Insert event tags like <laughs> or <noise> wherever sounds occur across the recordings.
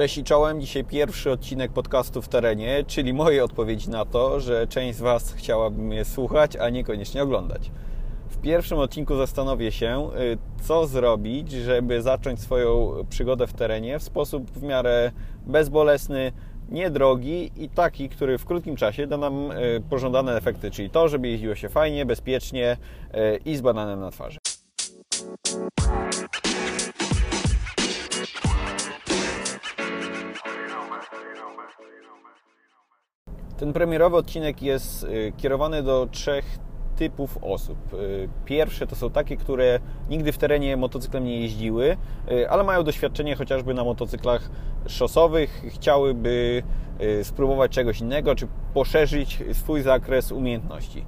Cześć i czołem. Dzisiaj pierwszy odcinek podcastu w terenie, czyli moje odpowiedzi na to, że część z Was chciałaby mnie słuchać, a niekoniecznie oglądać. W pierwszym odcinku zastanowię się, y, co zrobić, żeby zacząć swoją przygodę w terenie w sposób w miarę bezbolesny, niedrogi i taki, który w krótkim czasie da nam y, pożądane efekty, czyli to, żeby jeździło się fajnie, bezpiecznie y, i z bananem na twarzy. Ten premierowy odcinek jest y, kierowany do trzech typów osób. Y, pierwsze to są takie, które nigdy w terenie motocyklem nie jeździły, y, ale mają doświadczenie chociażby na motocyklach szosowych, chciałyby spróbować czegoś innego, czy poszerzyć swój zakres umiejętności.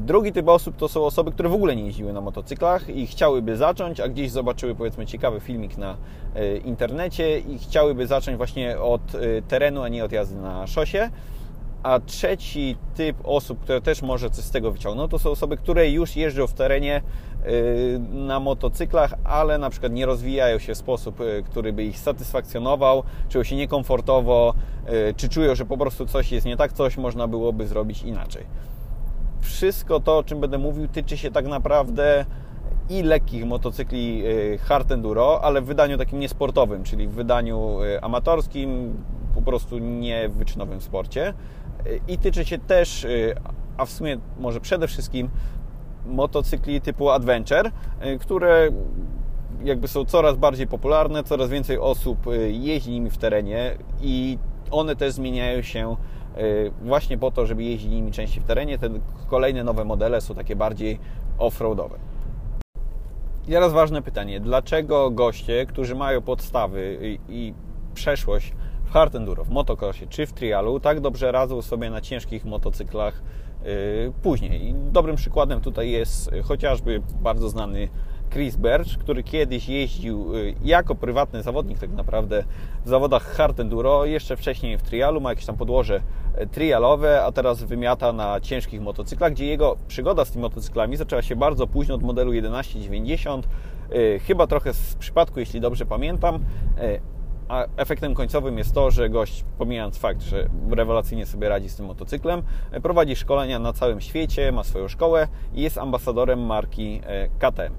Drugi typ osób to są osoby, które w ogóle nie jeździły na motocyklach i chciałyby zacząć, a gdzieś zobaczyły powiedzmy ciekawy filmik na internecie i chciałyby zacząć właśnie od terenu, a nie od jazdy na szosie. A trzeci typ osób, które też może coś z tego wyciągną, to są osoby, które już jeżdżą w terenie y, na motocyklach, ale na przykład nie rozwijają się w sposób, y, który by ich satysfakcjonował, czują się niekomfortowo, y, czy czują, że po prostu coś jest nie tak, coś można byłoby zrobić inaczej. Wszystko to, o czym będę mówił, tyczy się tak naprawdę i lekkich motocykli hard enduro, ale w wydaniu takim niesportowym, czyli w wydaniu amatorskim, po prostu nie w wyczynowym sporcie i tyczy się też, y, a w sumie może przede wszystkim motocykli typu adventure, y, które jakby są coraz bardziej popularne, coraz więcej osób y, jeździ nimi w terenie i one też zmieniają się właśnie po to, żeby jeździć nimi częściej w terenie. Te kolejne nowe modele są takie bardziej off-roadowe. I teraz ważne pytanie, dlaczego goście, którzy mają podstawy i przeszłość w hard enduro, w motocrossie czy w trialu tak dobrze radzą sobie na ciężkich motocyklach yy, później. I dobrym przykładem tutaj jest chociażby bardzo znany Chris Birch, który kiedyś jeździł yy, jako prywatny zawodnik tak naprawdę w zawodach hard enduro, jeszcze wcześniej w trialu, ma jakieś tam podłoże trialowe, a teraz wymiata na ciężkich motocyklach, gdzie jego przygoda z tymi motocyklami zaczęła się bardzo późno od modelu 1190, yy, chyba trochę z przypadku, jeśli dobrze pamiętam, a efektem końcowym jest to, że gość, pomijając fakt, że rewelacyjnie sobie radzi z tym motocyklem, prowadzi szkolenia na całym świecie, ma swoją szkołę i jest ambasadorem marki e, KTM.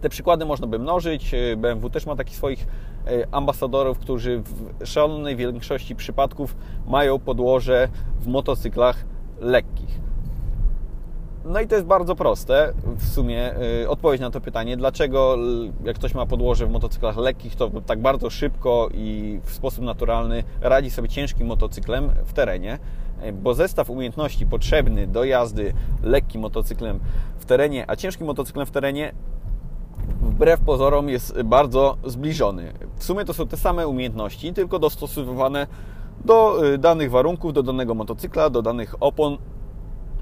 Te przykłady można by mnożyć. E, BMW też ma takich swoich e, ambasadorów, którzy w szalonej większości przypadków mają podłoże w motocyklach lekkich. No i to jest bardzo proste w sumie yy, odpowiedź na to pytanie, dlaczego jak ktoś ma podłoże w motocyklach lekkich, to tak bardzo szybko i w sposób naturalny radzi sobie ciężkim motocyklem w terenie, y, bo zestaw umiejętności potrzebny do jazdy lekkim motocyklem w terenie, a ciężkim motocyklem w terenie wbrew pozorom jest bardzo zbliżony. W sumie to są te same umiejętności, tylko dostosowywane do y, danych warunków, do danego motocykla, do danych opon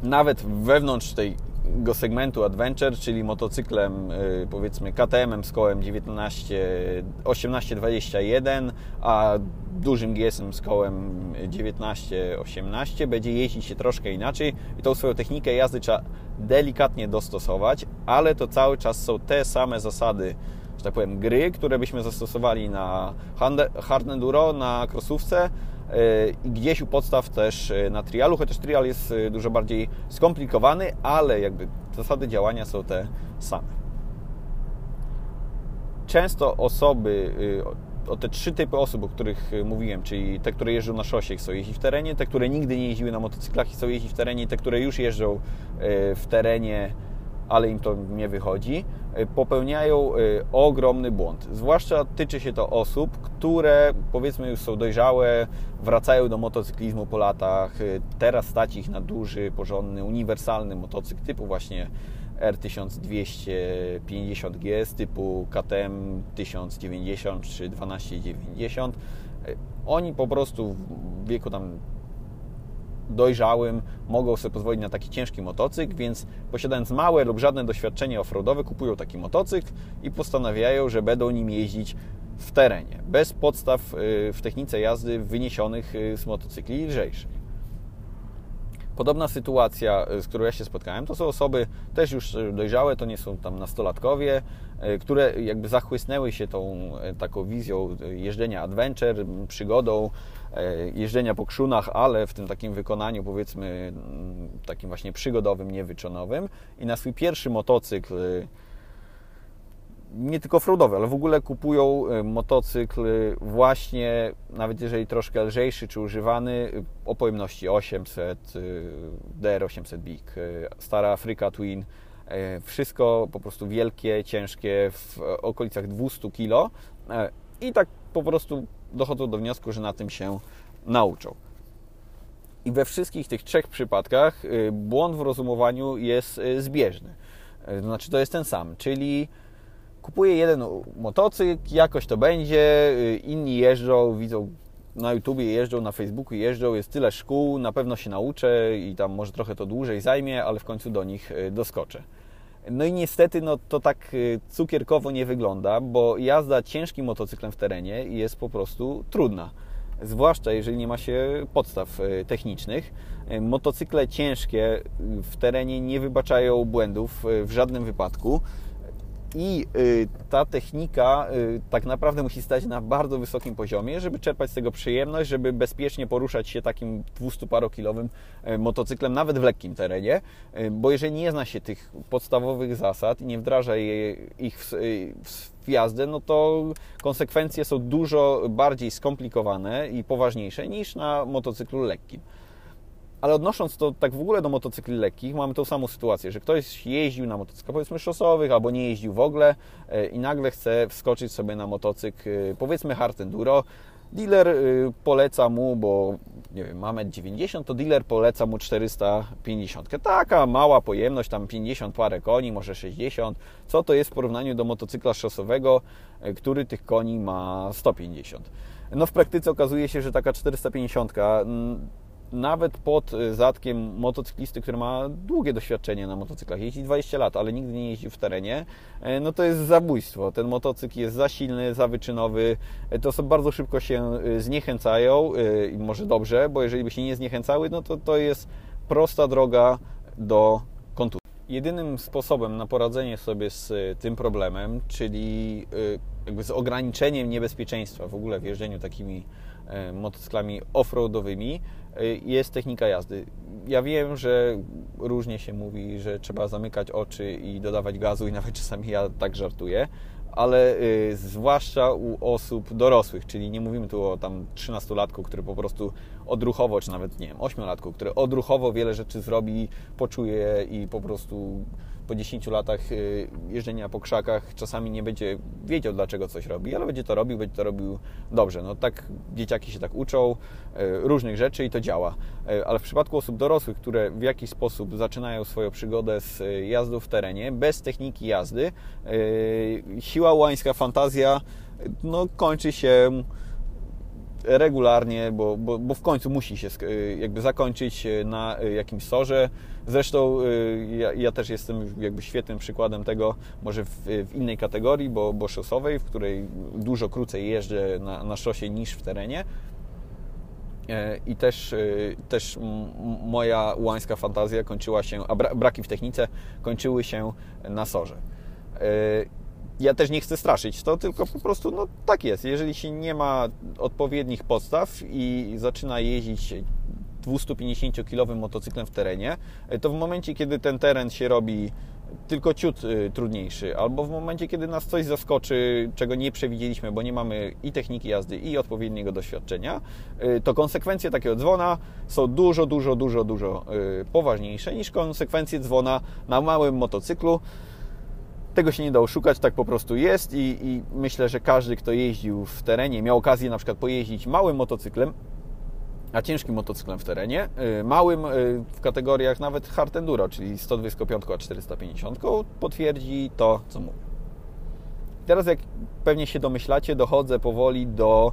nawet wewnątrz tego segmentu Adventure, czyli motocyklem y, powiedzmy KTM-em z kołem 19, 1821, a dużym GS-em z kołem 1918 będzie jeździć się troszkę inaczej i tą swoją technikę jazdy trzeba delikatnie dostosować, ale to cały czas są te same zasady że tak powiem, gry, które byśmy zastosowali na hard enduro, na krosówce, i gdzieś u podstaw też e, na trialu, chociaż trial jest e, dużo bardziej skomplikowany, ale jakby zasady działania są te same. Często osoby, e, o te trzy typy osób, o których mówiłem, czyli te, które jeżdżą na szosie i chcą jeździć w terenie, te, które nigdy nie jeździły na motocyklach i chcą jeździć w terenie, te, które już jeżdżą w terenie ale im to nie wychodzi, y, popełniają y, ogromny błąd. Zwłaszcza tyczy się to osób, które powiedzmy już są dojrzałe, wracają do motocyklizmu po latach, y, teraz stać ich na duży, porządny, uniwersalny motocykl typu właśnie R1250 GS typu KTM 1090 czy 1290. Oni po prostu w wieku tam dojrzałym mogą sobie pozwolić na taki ciężki motocykl, więc posiadając małe lub żadne doświadczenie offroadowe, kupują taki motocykl i postanawiają, że będą nim jeździć w terenie, bez podstaw y, w technice jazdy wyniesionych y, z motocykli lżejszych. Podobna sytuacja, z którą ja się spotkałem, to są osoby też już dojrzałe, to nie są tam nastolatkowie, które jakby zachłysnęły się tą taką wizją jeżdżenia adventure, przygodą, jeżdżenia po krzunach, ale w tym takim wykonaniu powiedzmy takim właśnie przygodowym, niewyczonowym i na swój pierwszy motocykl nie tylko offroadowy, ale w ogóle kupują e, motocykl właśnie, nawet jeżeli troszkę lżejszy czy używany, o pojemności 800, DR800 Big, stara Africa Twin, e, wszystko po prostu wielkie, ciężkie, w okolicach 200 kg e, i tak po prostu dochodzą do wniosku, że na tym się nauczą. I we wszystkich tych trzech przypadkach błąd w rozumowaniu jest zbieżny. Znaczy to jest ten sam, czyli kupuję jeden motocykl, jakoś to będzie, y, inni jeżdżą, widzą na YouTubie jeżdżą, na Facebooku jeżdżą, jest tyle szkół, na pewno się nauczę i tam może trochę to dłużej zajmie, ale w końcu do nich y, doskoczę. No i niestety no, to tak y, cukierkowo nie wygląda, bo jazda ciężkim motocyklem w terenie jest po prostu trudna. Zwłaszcza jeżeli nie ma się podstaw technicznych. Motocykle ciężkie w terenie nie wybaczają błędów w żadnym wypadku. I y, ta technika y, tak naprawdę musi stać na bardzo wysokim poziomie, żeby czerpać z tego przyjemność, żeby bezpiecznie poruszać się takim 200-parokilowym y, motocyklem, nawet w lekkim terenie, bo jeżeli nie zna się tych podstawowych zasad i nie wdraża ich w jazdę, no to konsekwencje są dużo bardziej skomplikowane i poważniejsze niż na motocyklu lekkim. Ale odnosząc to tak w ogóle do motocykli lekkich, mamy tą samą sytuację, że ktoś jeździł na motocyklach powiedzmy szosowych albo nie jeździł w ogóle e, i nagle chce wskoczyć sobie na motocykl e, powiedzmy hard enduro. Dealer e, poleca mu, bo nie wiem, ma 90, to dealer poleca mu 450. Taka mała pojemność, tam 50 parę koni, może 60. Co to jest w porównaniu do motocykla szosowego, który tych koni ma 150? No w praktyce okazuje się, że taka 450 nawet pod y, zatkiem motocyklisty, który ma długie doświadczenie na motocyklach, jeździ 20 lat, ale nigdy nie jeździł w terenie, e, no to jest zabójstwo. Ten motocykl jest za silny, za wyczynowy. E, to osoby bardzo szybko się y, zniechęcają y, i może dobrze, bo jeżeli by się nie zniechęcały, no to to jest prosta droga do kontuzji. Jedynym sposobem na poradzenie sobie z tym problemem, czyli jakby z ograniczeniem niebezpieczeństwa w ogóle w jeżdżeniu takimi e, motocyklami offroadowymi, jest technika jazdy. Ja wiem, że różnie się mówi, że trzeba zamykać oczy i dodawać gazu i <laughs> nawet czasami ja tak żartuję, ale y, zwłaszcza u osób dorosłych, czyli nie mówimy tu o tam 13-latku, który po prostu odruchowo, czy nawet nie wiem, 8-latku, który odruchowo wiele rzeczy zrobi, poczuje i po prostu po 10 latach y, jeżdżenia po krzakach czasami nie będzie wiedział, dlaczego coś robi, ale będzie to robił, będzie to robił dobrze. No tak dzieciaki się tak uczą y, różnych rzeczy i to działa. Y, ale w przypadku osób dorosłych, które w jakiś sposób zaczynają swoją przygodę z jazdą w terenie, bez techniki jazdy, siła łańska, fantazja no, kończy się regularnie, bo, bo, bo, w końcu musi się jakby zakończyć na jakimś sorze. Zresztą ja, ja też jestem jakby świetnym przykładem tego, może w, w, innej kategorii, bo, bo szosowej, w której dużo krócej jeżdżę na, na szosie niż w terenie. E, I też, też moja łańska fantazja kończyła się, a braki w technice kończyły się na sorze e, ja też nie chcę straszyć, to tylko po prostu no, tak jest. Jeżeli się nie ma odpowiednich podstaw i zaczyna jeździć 250-kilowym motocyklem w terenie, to w momencie, kiedy ten teren się robi tylko ciut y, trudniejszy, albo w momencie, kiedy nas coś zaskoczy, czego nie przewidzieliśmy, bo nie mamy i techniki jazdy, i odpowiedniego doświadczenia, y, to konsekwencje takiego dzwona są dużo, dużo, dużo, dużo poważniejsze niż konsekwencje dzwona na małym motocyklu. Tego się nie da oszukać, tak po prostu jest i, i, myślę, że każdy, kto jeździł w terenie, miał okazję na przykład pojeździć małym motocyklem, a ciężkim motocyklem w terenie, y, małym y, w kategoriach nawet hard enduro, czyli 125 a 450, potwierdzi to, co mówię. Teraz jak pewnie się domyślacie, dochodzę powoli do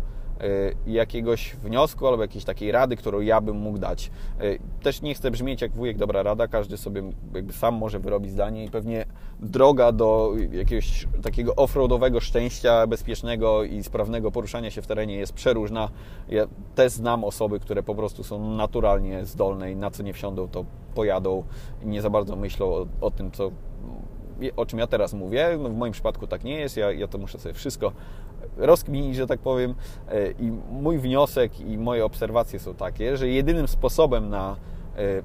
jakiegoś wniosku albo jakiejś takiej rady, którą ja bym mógł dać. Też nie chcę brzmieć jak wujek dobra rada, każdy sobie jakby sam może wyrobić zdanie i pewnie droga do jakiegoś takiego offroadowego szczęścia, bezpiecznego i sprawnego poruszania się w terenie jest przeróżna. Ja też znam osoby, które po prostu są naturalnie zdolne i na co nie wsiądą, to pojadą i nie za bardzo myślą o, o tym, co o czym ja teraz mówię. No w moim przypadku tak nie jest, ja, ja to muszę sobie wszystko rozkminić, że tak powiem. E, I mój wniosek i moje obserwacje są takie, że jedynym sposobem na e,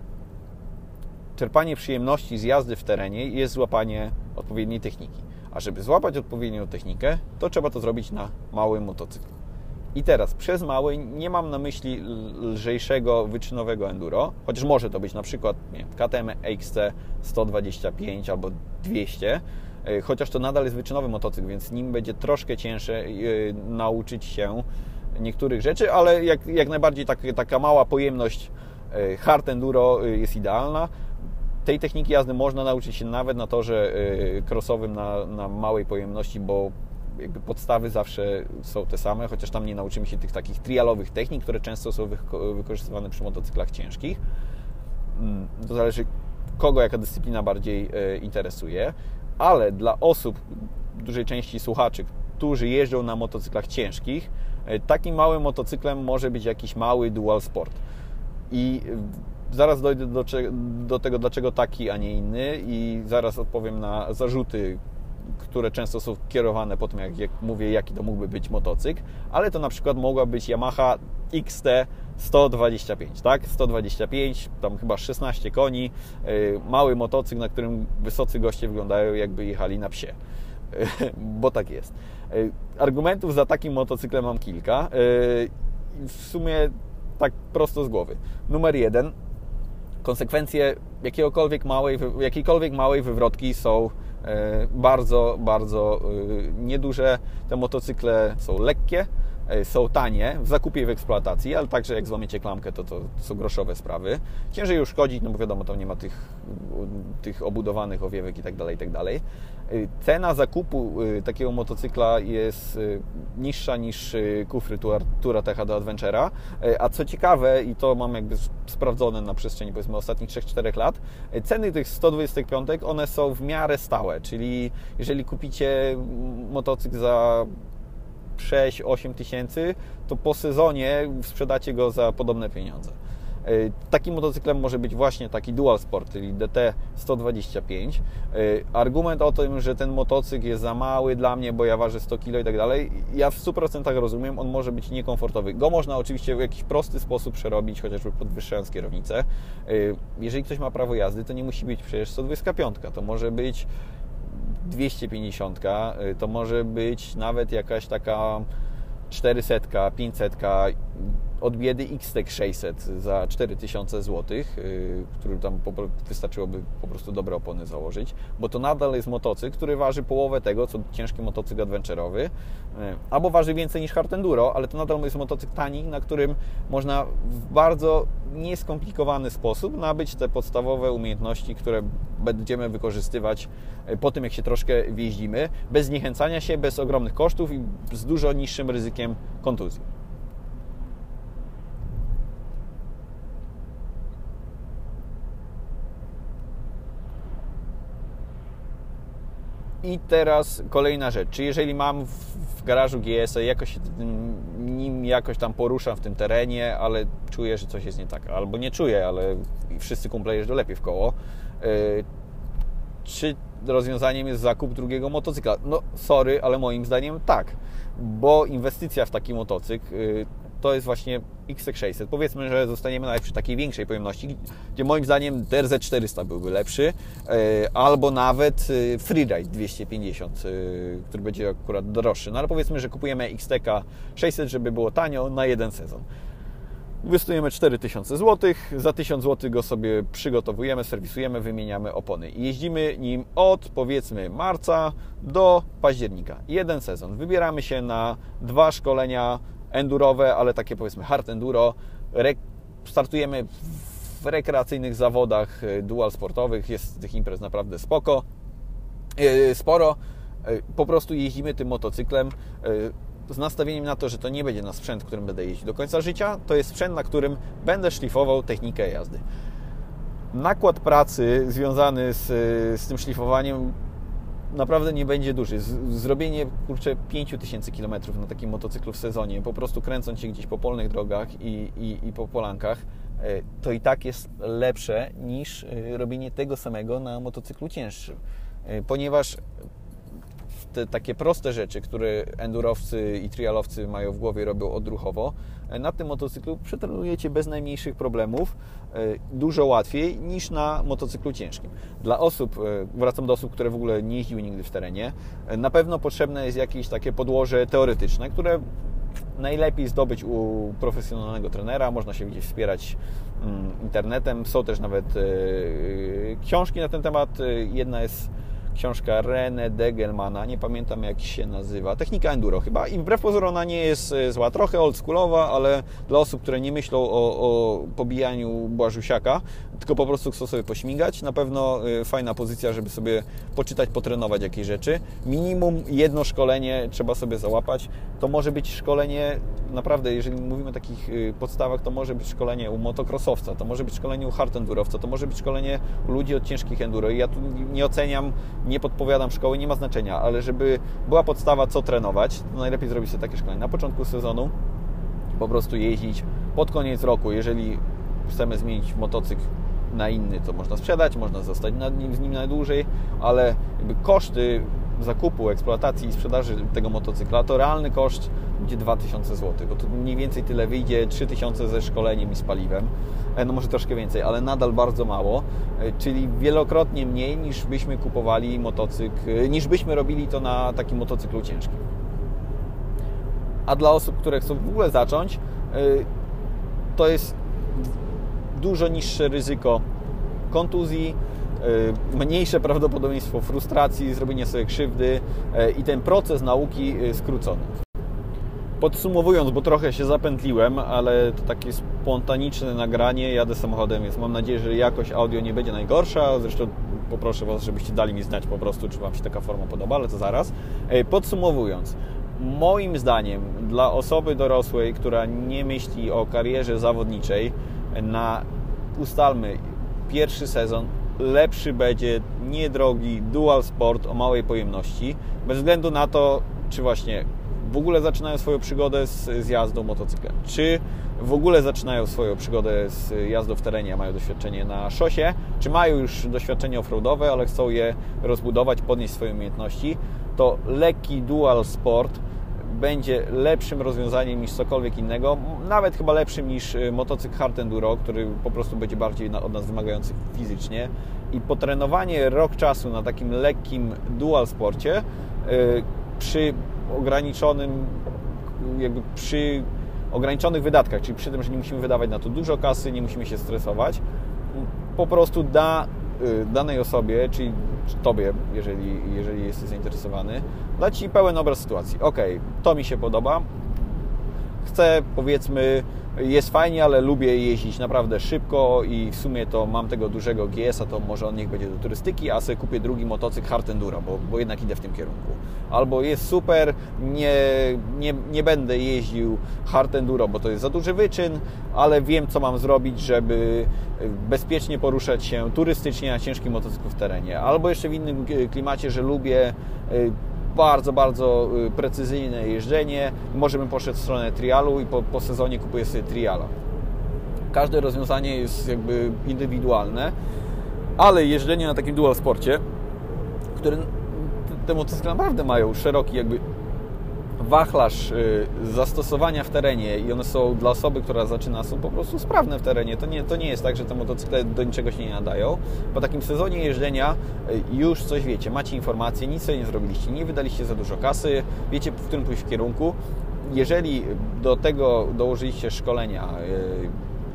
czerpanie przyjemności z jazdy w terenie jest złapanie odpowiedniej techniki. A żeby złapać odpowiednią technikę, to trzeba to zrobić na małym motocyklu. I teraz przez mały nie mam na myśli lżejszego wyczynowego enduro, chociaż może to być na przykład nie KTM XC 125 albo 200, e, chociaż to nadal jest wyczynowy motocykl, więc nim będzie troszkę cięższe yy, nauczyć się niektórych rzeczy, ale jak, jak najbardziej tak, taka mała pojemność yy, hard enduro jest idealna. Tej techniki jazdy można nauczyć się nawet na torze crossowym na, na małej pojemności, bo jakby podstawy zawsze są te same, chociaż tam nie nauczymy się tych takich trialowych technik, które często są wykorzystywane przy motocyklach ciężkich. Mm, to zależy, kogo jaka dyscyplina bardziej e, interesuje, ale dla osób, dużej części słuchaczy, którzy jeżdżą na motocyklach ciężkich, e, takim małym motocyklem może być jakiś mały dual sport. I e, zaraz dojdę do, do, tego, dlaczego taki, a nie inny, i zaraz odpowiem na zarzuty, które często są kierowane po tym, jak, jak mówię, jaki to mógłby być motocykl, ale to na przykład mogła być Yamaha XT 125, tak? 125, tam chyba 16 koni, yy, mały motocykl, na którym wysocy goście wyglądają jakby jechali na psie. <laughs> Bo tak jest. Yy, argumentów za takim motocyklem mam kilka. Y, w sumie tak prosto z głowy. Numer jeden. Konsekwencje jakiegokolwiek małej, jakiejkolwiek małej wywrotki są bardzo, bardzo nieduże. Te motocykle są lekkie, są tanie w zakupie i w eksploatacji, ale także jak złamiecie klamkę, to to są groszowe sprawy. Ciężej już szkodzić, no bo wiadomo, tam nie ma tych, tych obudowanych owiewek tak dalej, i tak dalej. Y, cena zakupu y, takiego motocykla jest niższa niż kufry Tura Techa do Adventure'a, a co ciekawe, i to mam jakby sprawdzone na przestrzeni powiedzmy ostatnich 3-4 lat, ceny tych 125 one są w miarę stałe, czyli jeżeli kupicie motocykl za 6-8 tysięcy, to po sezonie sprzedacie go za podobne pieniądze. E, takim motocyklem może być właśnie taki Dual Sport, czyli DT 125. E, argument o tym, że ten motocykl jest za mały dla mnie, bo ja ważę 100 kg i tak dalej, ja w 100% rozumiem, on może być niekomfortowy. Go można oczywiście w jakiś prosty sposób przerobić, chociażby podwyższając kierownicę. E, jeżeli ktoś ma prawo jazdy, to nie musi być przecież 125, to może być 250, to może być nawet jakaś taka 400, 500, od biedy X-Tech 600 za 4000 zł, który tam wystarczyłoby po prostu dobre opony założyć, bo to nadal jest motocykl, który waży połowę tego, co ciężki motocykl adventure'owy, yy, albo waży więcej niż hard enduro, ale to nadal jest motocykl tani, na którym można w bardzo nieskomplikowany sposób nabyć te podstawowe umiejętności, które będziemy wykorzystywać yy, po tym, jak się troszkę wjeździmy, bez zniechęcania się, bez ogromnych kosztów i z dużo niższym ryzykiem kontuzji. I teraz kolejna rzecz. Czy jeżeli mam w garażu GS, jakoś nim jakoś tam poruszam w tym terenie, ale czuję, że coś jest nie tak, albo nie czuję, ale wszyscy kumple jeżdżą lepiej w koło, y, czy rozwiązaniem jest zakup drugiego motocykla? No, sorry, ale moim zdaniem tak, bo inwestycja w taki motocykl y, to jest właśnie XC600. Powiedzmy, że zostaniemy nawet przy takiej większej pojemności, gdzie moim zdaniem DRZ400 byłby lepszy, e, albo nawet e, Freeride 250, e, który będzie akurat droższy. No ale powiedzmy, że kupujemy XTK 600, żeby było tanio na jeden sezon. Inwestujemy 4000 zł, za 1000 zł go sobie przygotowujemy, serwisujemy, wymieniamy opony. Jeździmy nim od powiedzmy marca do października. Jeden sezon. Wybieramy się na dwa szkolenia endurowe, ale takie powiedzmy hard enduro. startujemy w rekreacyjnych zawodach e, dual sportowych, jest tych imprez naprawdę spoko, e, sporo. E, po prostu jeździmy tym motocyklem. z nastawieniem na to, że to nie będzie na sprzęt, którym będę jeździć do końca życia, to jest sprzęt, na którym będę szlifował technikę jazdy. Nakład pracy związany z, z tym szlifowaniem naprawdę nie będzie duży. Zrobienie, kurczę, 5000 km na takim motocyklu w sezonie, po prostu kręcąc się gdzieś po polnych drogach i, i, i po polankach, e, to i tak jest lepsze niż e, robienie tego samego na motocyklu cięższym. E, ponieważ te takie proste rzeczy, które endurowcy i trialowcy mają w głowie, robią odruchowo, na tym motocyklu przetrenujecie bez najmniejszych problemów e, dużo łatwiej niż na motocyklu ciężkim. Dla osób, e, wracam do osób, które w ogóle nie jeździły nigdy w terenie, e, na pewno potrzebne jest jakieś takie podłoże teoretyczne, które najlepiej zdobyć u profesjonalnego trenera, można się gdzieś wspierać mm, internetem, są też nawet książki na ten temat, jedna jest książka René Degelmana, nie pamiętam jak się nazywa, Technika Enduro chyba i wbrew pozorom ona nie jest e, zła, trochę oldschoolowa, ale dla osób, które nie myślą o, o pobijaniu Błażusiaka, tylko po prostu chcą sobie pośmigać, na pewno e, fajna pozycja, żeby sobie poczytać, potrenować jakieś rzeczy. Minimum jedno szkolenie trzeba sobie załapać. To może być szkolenie, naprawdę, jeżeli mówimy o takich e, podstawach, to może być szkolenie u motocrossowca, to może być szkolenie u hard endurowca, to może być szkolenie u ludzi od ciężkich enduro i ja tu nie oceniam nie podpowiadam szkoły, nie ma znaczenia, ale żeby była podstawa, co trenować, to najlepiej zrobić sobie takie szkolenie. Na początku sezonu, po prostu jeździć pod koniec roku, jeżeli chcemy zmienić motocykl na inny, to można sprzedać, można zostać nad nim, z nim na dłużej, ale jakby koszty zakupu, eksploatacji i sprzedaży tego motocykla, to realny koszt będzie 2000 zł, bo to mniej więcej tyle wyjdzie 3000 ze szkoleniem i z paliwem, e, no może troszkę więcej, ale nadal bardzo mało, e, czyli wielokrotnie mniej niż byśmy kupowali motocykl, e, niż byśmy robili to na takim motocyklu ciężkim. A dla osób, które chcą w ogóle zacząć, to jest dużo niższe ryzyko kontuzji, mniejsze prawdopodobieństwo frustracji, zrobienia sobie krzywdy e, i ten proces nauki e, skrócony. Podsumowując, bo trochę się zapętliłem, ale to takie spontaniczne nagranie, jadę samochodem, więc mam nadzieję, że jakość audio nie będzie najgorsza. Zresztą poproszę Was, żebyście dali mi znać po prostu, czy Wam się taka forma podoba, ale to zaraz. Podsumowując, moim zdaniem dla osoby dorosłej, która nie myśli o karierze zawodniczej, na ustalmy pierwszy sezon lepszy będzie niedrogi dual sport o małej pojemności, bez względu na to, czy właśnie w ogóle zaczynają swoją przygodę z, z jazdą motocyklem, czy w ogóle zaczynają swoją przygodę z jazdą w terenie, a mają doświadczenie na szosie, czy mają już doświadczenie offroadowe, ale chcą je rozbudować, podnieść swoje umiejętności, to lekki dual sport będzie lepszym rozwiązaniem niż cokolwiek innego, nawet chyba lepszym niż y, motocykl hard enduro, który po prostu będzie bardziej od nas wymagający fizycznie. I potrenowanie rok czasu na takim lekkim dual sporcie y, przy ograniczonym jakby przy ograniczonych wydatkach, czyli przy tym, że nie musimy wydawać na to dużo kasy, nie musimy się stresować, po prostu da y, danej osobie, czyli Tobie, jeżeli, jeżeli jesteś zainteresowany, da Ci pełen obraz sytuacji. Ok, to mi się podoba, chcę, powiedzmy, jest fajnie, ale lubię jeździć naprawdę szybko i w sumie to mam tego dużego GS-a, to może on niech będzie do turystyki, a sobie kupię drugi motocykl hard enduro, bo, bo jednak idę w tym kierunku. Albo jest super, nie, nie, nie będę jeździł hard enduro, bo to jest za duży wyczyn, ale wiem, co mam zrobić, żeby bezpiecznie poruszać się turystycznie na ciężkim motocyklu w terenie. Albo jeszcze w innym klimacie, że lubię y, bardzo, bardzo y, precyzyjne jeżdżenie. Może bym poszedł w stronę trialu i po, po sezonie kupuję sobie triala. Każde rozwiązanie jest jakby indywidualne, ale jeżdżenie na takim dual sporcie, które te motocykle naprawdę mają szeroki jakby wachlarz y, zastosowania w terenie i one są dla osoby, która zaczyna, są po prostu sprawne w terenie. To nie, to nie jest tak, że te motocykle do niczego się nie nadają. Po takim sezonie jeżdżenia y, już coś wiecie, macie informacje, nic sobie nie zrobiliście, nie wydaliście za dużo kasy, wiecie, w którym pójść w kierunku. Jeżeli do tego dołożyliście szkolenia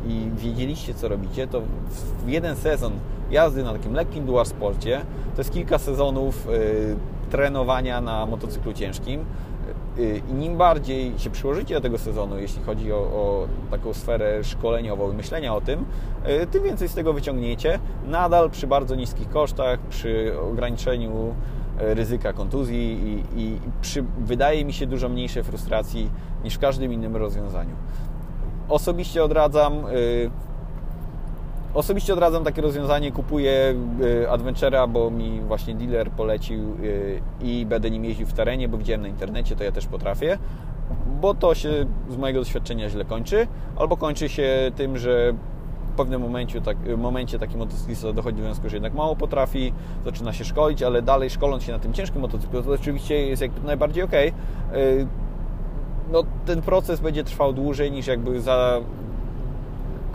y, i wiedzieliście, co robicie, to w jeden sezon jazdy na takim lekkim dual sporcie to jest kilka sezonów trenowania na motocyklu ciężkim I nim bardziej się przyłożycie do tego sezonu, jeśli chodzi o, o, taką sferę szkoleniową i myślenia o tym, y, tym więcej z tego wyciągniecie. Nadal przy bardzo niskich kosztach, przy ograniczeniu ryzyka kontuzji i, i przy, wydaje mi się dużo mniejszej frustracji niż w każdym innym rozwiązaniu. Osobiście odradzam Osobiście odradzam takie rozwiązanie, kupuję Adventure'a, bo mi właśnie dealer polecił i będę nim jeździł w terenie, bo widziałem na internecie, to ja też potrafię bo to się z mojego doświadczenia źle kończy, albo kończy się tym, że w pewnym momencie, tak, momencie taki motocyklista dochodzi do wniosku, że jednak mało potrafi, zaczyna się szkolić, ale dalej szkoląc się na tym ciężkim motocyklu, to oczywiście jest jak najbardziej ok. No, ten proces będzie trwał dłużej niż jakby za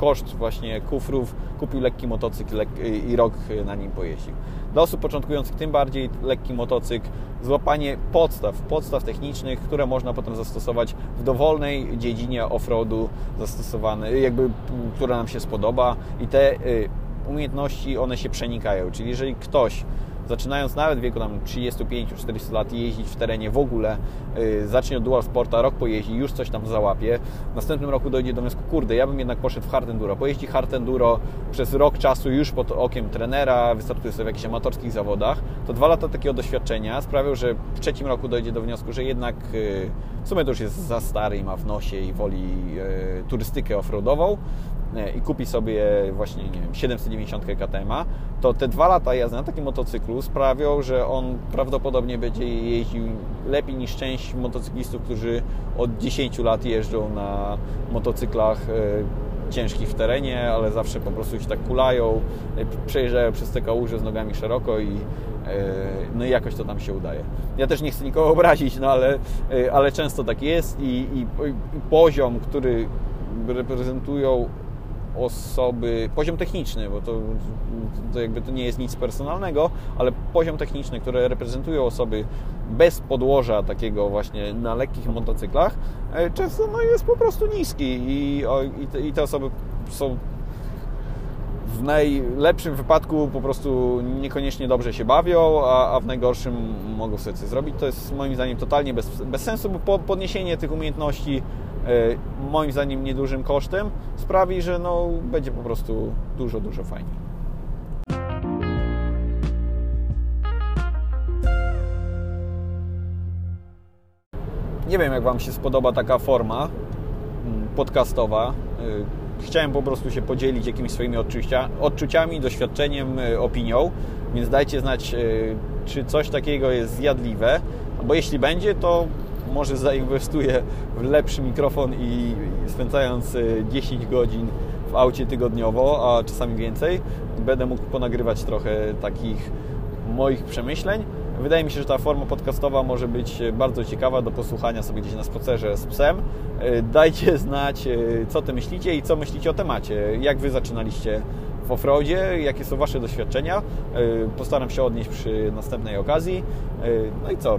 koszt właśnie kufrów kupił lekki motocykl i rok na nim pojeździł. Dla osób początkujących tym bardziej lekki motocykl, złapanie podstaw, podstaw technicznych, które można potem zastosować w dowolnej dziedzinie offroadu zastosowane, jakby, która nam się spodoba i te y, umiejętności, one się przenikają, czyli jeżeli ktoś zaczynając nawet w wieku tam 35-40 lat jeździć w terenie w ogóle, yy, zacznie od dual sporta, rok pojeździ, już coś tam załapie, w następnym roku dojdzie do wniosku, kurde, ja bym jednak poszedł w hard enduro, pojeździ hard enduro przez rok czasu już pod okiem trenera, wystartuje sobie w jakichś amatorskich zawodach, to dwa lata takiego doświadczenia sprawią, że w trzecim roku dojdzie do wniosku, że jednak yy, w sumie to już jest za stary i ma w nosie i woli yy, turystykę offroadową, i kupi sobie właśnie, nie wiem, 790 KTM, to te dwa lata jazdy na takim motocyklu sprawią, że on prawdopodobnie będzie jeździł lepiej niż część motocyklistów, którzy od 10 lat jeżdżą na motocyklach e, ciężkich w terenie, ale zawsze po prostu się tak kulają, e, przejeżdżają przez te kałuże z nogami szeroko i e, no i jakoś to tam się udaje. Ja też nie chcę nikogo obrazić, no ale, ale często tak jest i, i, i poziom, który reprezentują osoby, poziom techniczny, bo to, to jakby to nie jest nic personalnego, ale poziom techniczny, które reprezentują osoby bez podłoża takiego właśnie na lekkich motocyklach, e, często no, jest po prostu niski i, i, te, i te osoby są w najlepszym wypadku po prostu niekoniecznie dobrze się bawią, a, a, w najgorszym mogą sobie coś zrobić. To jest moim zdaniem totalnie bez, bez sensu, bo podniesienie tych umiejętności moim zdaniem niedużym kosztem sprawi, że no, będzie po prostu dużo, dużo fajniej. Nie wiem, jak Wam się spodoba taka forma mm, podcastowa. E, chciałem po prostu się podzielić jakimiś swoimi odczucia, odczuciami, doświadczeniem, e, opinią, więc dajcie znać, czy coś takiego jest zjadliwe, bo jeśli będzie, to może zainwestuję w lepszy mikrofon i spędzając 10 e, godzin w aucie tygodniowo, a czasami więcej, będę mógł ponagrywać trochę takich moich przemyśleń. Wydaje mi się, że ta forma podcastowa może być bardzo ciekawa do posłuchania sobie gdzieś na spacerze z psem. E, dajcie <laughs> znać, co Ty myślicie i co myślicie o temacie. Jak Wy zaczynaliście w offroadzie, jakie są Wasze doświadczenia. Postaram się odnieść przy następnej okazji. No i co?